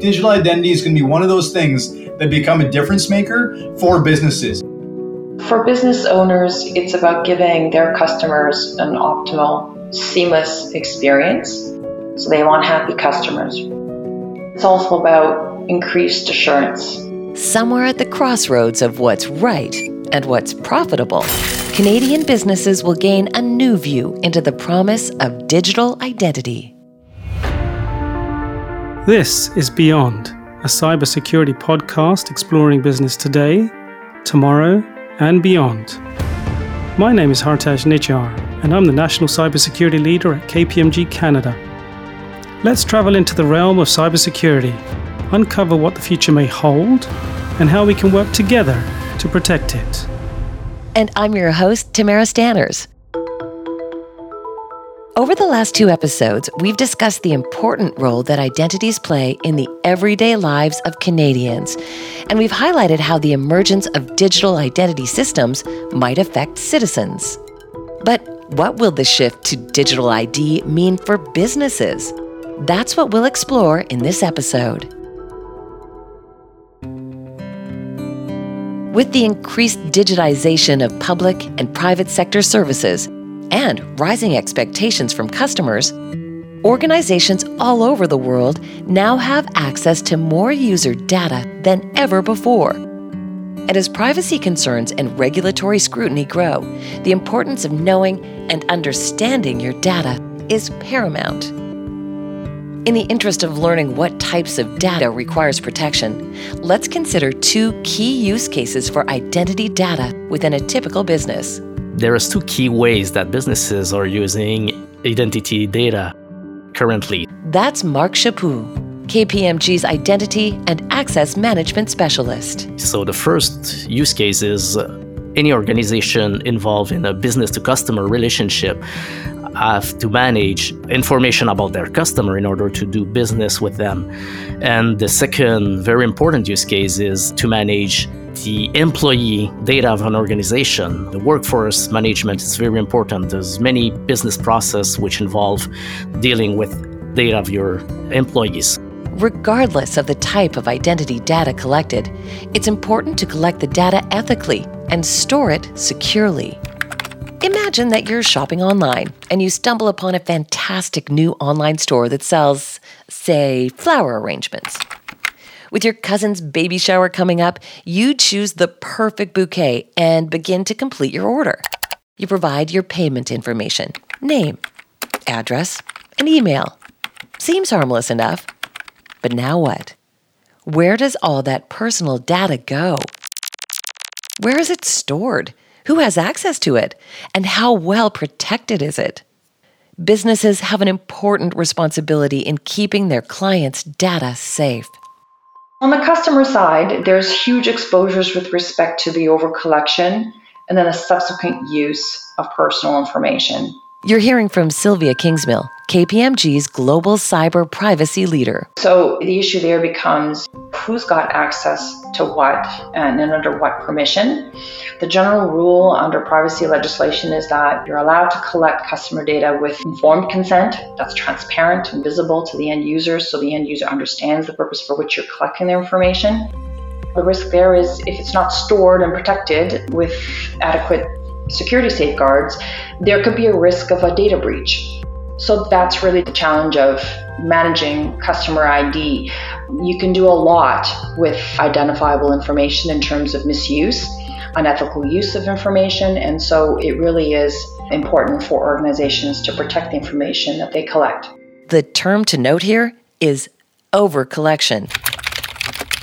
Digital identity is going to be one of those things that become a difference maker for businesses. For business owners, it's about giving their customers an optimal, seamless experience. So they want happy customers. It's also about increased assurance. Somewhere at the crossroads of what's right and what's profitable, Canadian businesses will gain a new view into the promise of digital identity. This is Beyond, a cybersecurity podcast exploring business today, tomorrow, and beyond. My name is Hartaj Nijjar, and I'm the National Cybersecurity Leader at KPMG Canada. Let's travel into the realm of cybersecurity, uncover what the future may hold, and how we can work together to protect it. And I'm your host, Tamara Stanners. Over the last two episodes, we've discussed the important role that identities play in the everyday lives of Canadians. And we've highlighted how the emergence of digital identity systems might affect citizens. But what will the shift to digital ID mean for businesses? That's what we'll explore in this episode. With the increased digitization of public and private sector services, and rising expectations from customers, organizations all over the world now have access to more user data than ever before. And as privacy concerns and regulatory scrutiny grow, the importance of knowing and understanding your data is paramount. In the interest of learning what types of data requires protection, let's consider two key use cases for identity data within a typical business there is two key ways that businesses are using identity data currently. That's Marc Chaput, KPMG's identity and access management specialist. So the first use case is uh, any organization involved in a business to customer relationship have to manage information about their customer in order to do business with them. And the second very important use case is to manage the employee data of an organization. The workforce management is very important. There's many business processes which involve dealing with data of your employees. Regardless of the type of identity data collected, it's important to collect the data ethically and store it securely. Imagine that you're shopping online and you stumble upon a fantastic new online store that sells, say, flower arrangements. With your cousin's baby shower coming up, you choose the perfect bouquet and begin to complete your order. You provide your payment information name, address, and email. Seems harmless enough. But now what? Where does all that personal data go? Where is it stored? Who has access to it? And how well protected is it? Businesses have an important responsibility in keeping their clients' data safe. On the customer side, there's huge exposures with respect to the overcollection and then the subsequent use of personal information. You're hearing from Sylvia Kingsmill, KPMG's global cyber privacy leader. So the issue there becomes who's got access to what and, under what permission. The general rule under privacy legislation is that you're allowed to collect customer data with informed consent that's transparent and visible to the end user so the end user understands the purpose for which you're collecting their information. The risk there is if it's not stored and protected with adequate security safeguards, there could be a risk of a data breach. So that's really the challenge of managing customer ID. You can do a lot with identifiable information in terms of misuse, unethical use of information, and so it really is important for organizations to protect the information that they collect. The term to note here is over collection.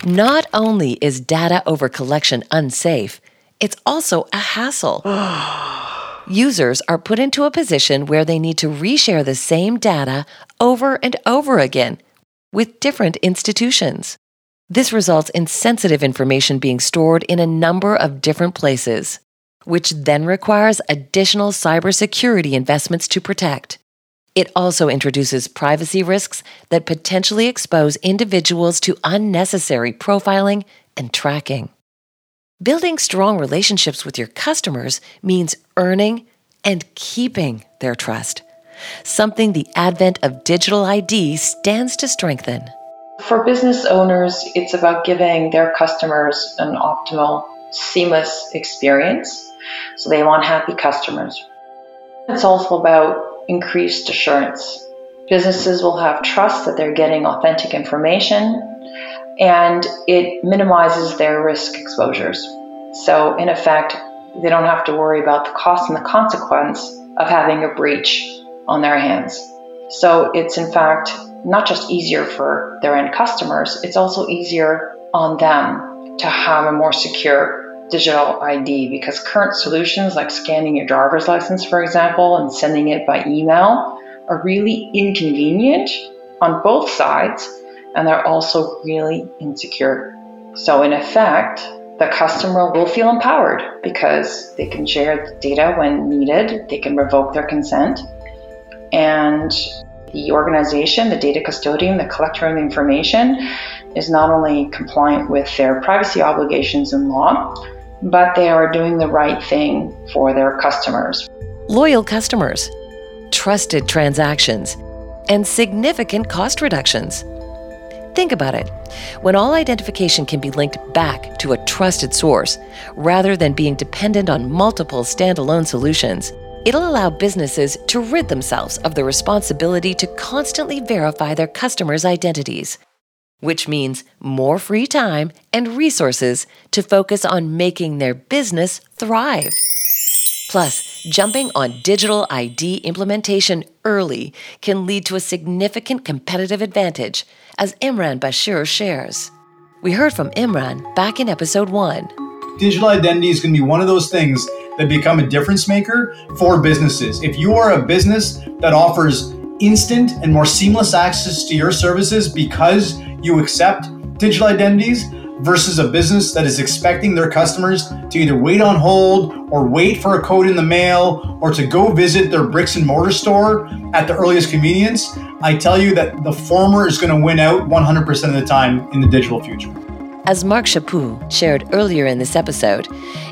Not only is data over collection unsafe, it's also a hassle. Users are put into a position where they need to reshare the same data over and over again with different institutions. This results in sensitive information being stored in a number of different places, which then requires additional cybersecurity investments to protect. It also introduces privacy risks that potentially expose individuals to unnecessary profiling and tracking. Building strong relationships with your customers means earning and keeping their trust, something the advent of digital ID stands to strengthen. For business owners, it's about giving their customers an optimal, seamless experience. So they want happy customers. It's also about increased assurance. Businesses will have trust that they're getting authentic information and it minimizes their risk exposures. So, in effect, they don't have to worry about the cost and the consequence of having a breach on their hands. So, it's in fact not just easier for their end customers, it's also easier on them to have a more secure digital ID because current solutions like scanning your driver's license, for example, and sending it by email are really inconvenient on both sides and they're also really insecure. So, in effect, the customer will feel empowered because they can share the data when needed, they can revoke their consent, and the organization, the data custodian, the collector of the information, is not only compliant with their privacy obligations in law, but they are doing the right thing for their customers. Loyal customers, trusted transactions, and significant cost reductions. Think about it. When all identification can be linked back to a trusted source, rather than being dependent on multiple standalone solutions, it'll allow businesses to rid themselves of the responsibility to constantly verify their customers' identities which means more free time and resources to focus on making their business thrive. Plus, jumping on digital ID implementation early can lead to a significant competitive advantage, as Imran Bashir shares. We heard from Imran back in episode one. Digital identity is going to be one of those things that become a difference maker for businesses. If you are a business that offers instant and more seamless access to your services because you accept digital identities versus a business that is expecting their customers to either wait on hold or wait for a code in the mail or to go visit their bricks and mortar store at the earliest convenience, I tell you that the former is going to win out 100% of the time in the digital future. As Marc Chaput shared earlier in this episode,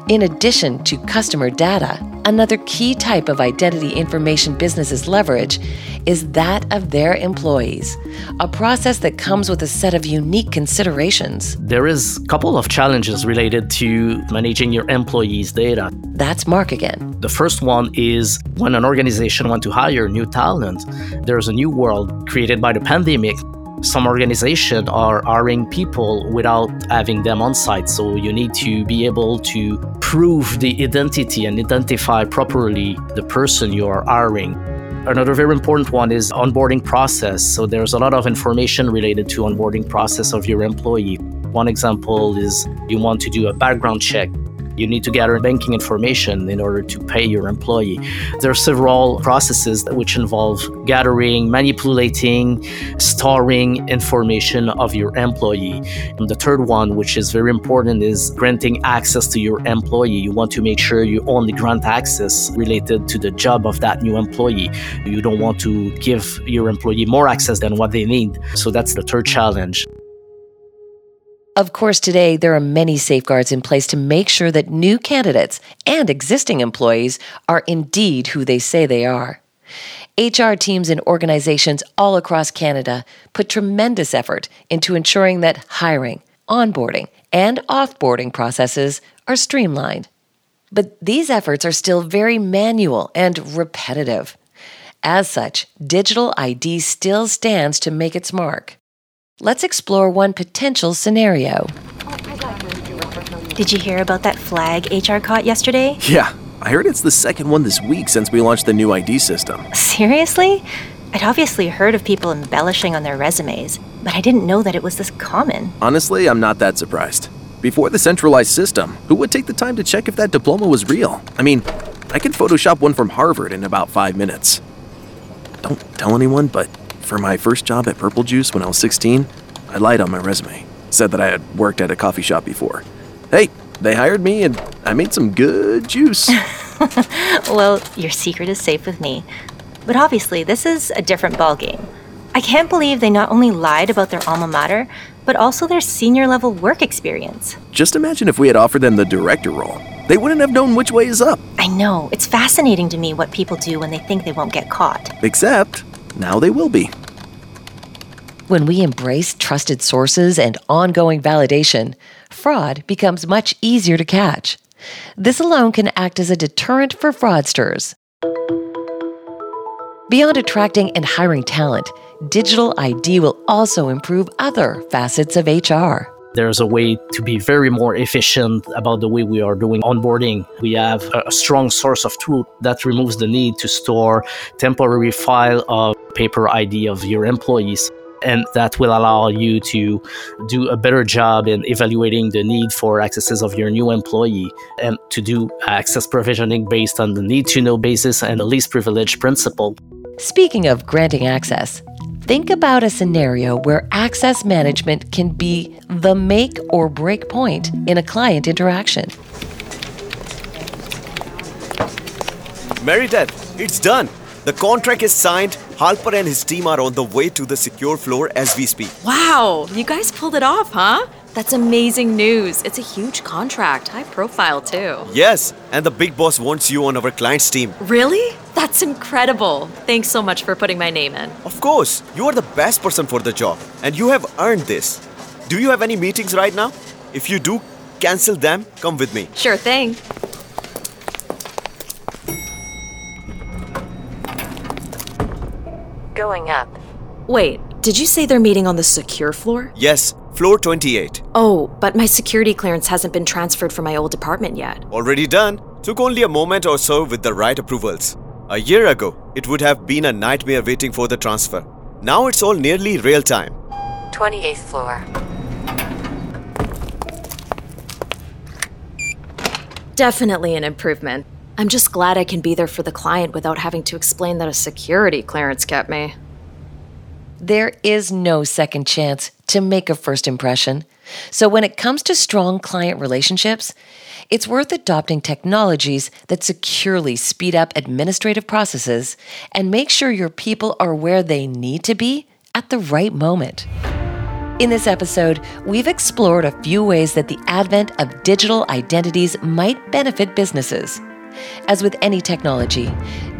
in addition to customer data, another key type of identity information businesses leverage is that of their employees, a process that comes with a set of unique considerations. There is a couple of challenges related to managing your employees' data. That's Marc again. The first one is when an organization wants to hire new talent, there's a new world created by the pandemic some organizations are hiring people without having them on site. So you need to be able to prove the identity and identify properly the person you are hiring. Another very important one is onboarding process. So there's a lot of information related to onboarding process of your employee. One example is you want to do a background check you need to gather banking information in order to pay your employee. There are several processes which involve gathering, manipulating, storing information of your employee. And the third one, which is very important, is granting access to your employee. You want to make sure you only grant access related to the job of that new employee. You don't want to give your employee more access than what they need. So that's the third challenge. Of course, today there are many safeguards in place to make sure that new candidates and existing employees are indeed who they say they are. HR teams in organizations all across Canada put tremendous effort into ensuring that hiring, onboarding, and offboarding processes are streamlined. But these efforts are still very manual and repetitive. As such, digital ID still stands to make its mark. Let's explore one potential scenario. Did you hear about that flag HR caught yesterday? Yeah, I heard it's the second one this week since we launched the new ID system. Seriously? I'd obviously heard of people embellishing on their resumes, but I didn't know that it was this common. Honestly, I'm not that surprised. Before the centralized system, who would take the time to check if that diploma was real? I mean, I could Photoshop one from Harvard in about five minutes. Don't tell anyone, but for my first job at Purple Juice when I was 16, I lied on my resume. Said that I had worked at a coffee shop before. Hey, they hired me and I made some good juice. well, your secret is safe with me. But obviously, this is a different ballgame. I can't believe they not only lied about their alma mater, but also their senior level work experience. Just imagine if we had offered them the director role. They wouldn't have known which way is up. I know. It's fascinating to me what people do when they think they won't get caught. Except now they will be. When we embrace trusted sources and ongoing validation, fraud becomes much easier to catch. This alone can act as a deterrent for fraudsters. Beyond attracting and hiring talent, digital ID will also improve other facets of HR. There's a way to be very more efficient about the way we are doing onboarding. We have a strong source of truth that removes the need to store temporary file of paper ID of your employees and that will allow you to do a better job in evaluating the need for accesses of your new employee and to do access provisioning based on the need to know basis and the least privilege principle. Speaking of granting access, think about a scenario where access management can be the make or break point in a client interaction. Meredith, it's done. The contract is signed. Harper and his team are on the way to the secure floor as we speak. Wow, you guys pulled it off, huh? That's amazing news. It's a huge contract, high profile too. Yes, and the big boss wants you on our client's team. Really? That's incredible. Thanks so much for putting my name in. Of course, you are the best person for the job, and you have earned this. Do you have any meetings right now? If you do, cancel them. Come with me. Sure thing. Going up. Wait, did you say they're meeting on the secure floor? Yes, floor 28. Oh, but my security clearance hasn't been transferred from my old department yet. Already done. Took only a moment or so with the right approvals. A year ago, it would have been a nightmare waiting for the transfer. Now it's all nearly real time. 28th floor. Definitely an improvement. I'm just glad I can be there for the client without having to explain that a security clearance kept me. There is no second chance to make a first impression. So when it comes to strong client relationships, it's worth adopting technologies that securely speed up administrative processes and make sure your people are where they need to be at the right moment. In this episode, we've explored a few ways that the advent of digital identities might benefit businesses. As with any technology,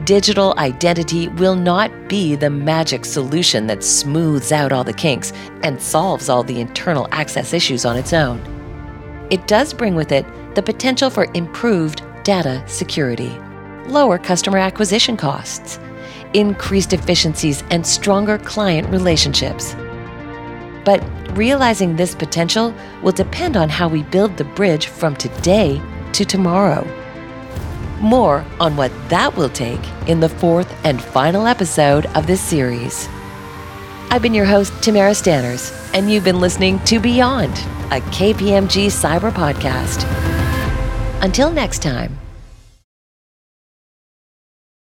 digital identity will not be the magic solution that smooths out all the kinks and solves all the internal access issues on its own. It does bring with it the potential for improved data security, lower customer acquisition costs, increased efficiencies, and stronger client relationships. But realizing this potential will depend on how we build the bridge from today to tomorrow. More on what that will take in the fourth and final episode of this series. I've been your host, Tamara Stanners, and you've been listening to Beyond, a KPMG cyber podcast. Until next time.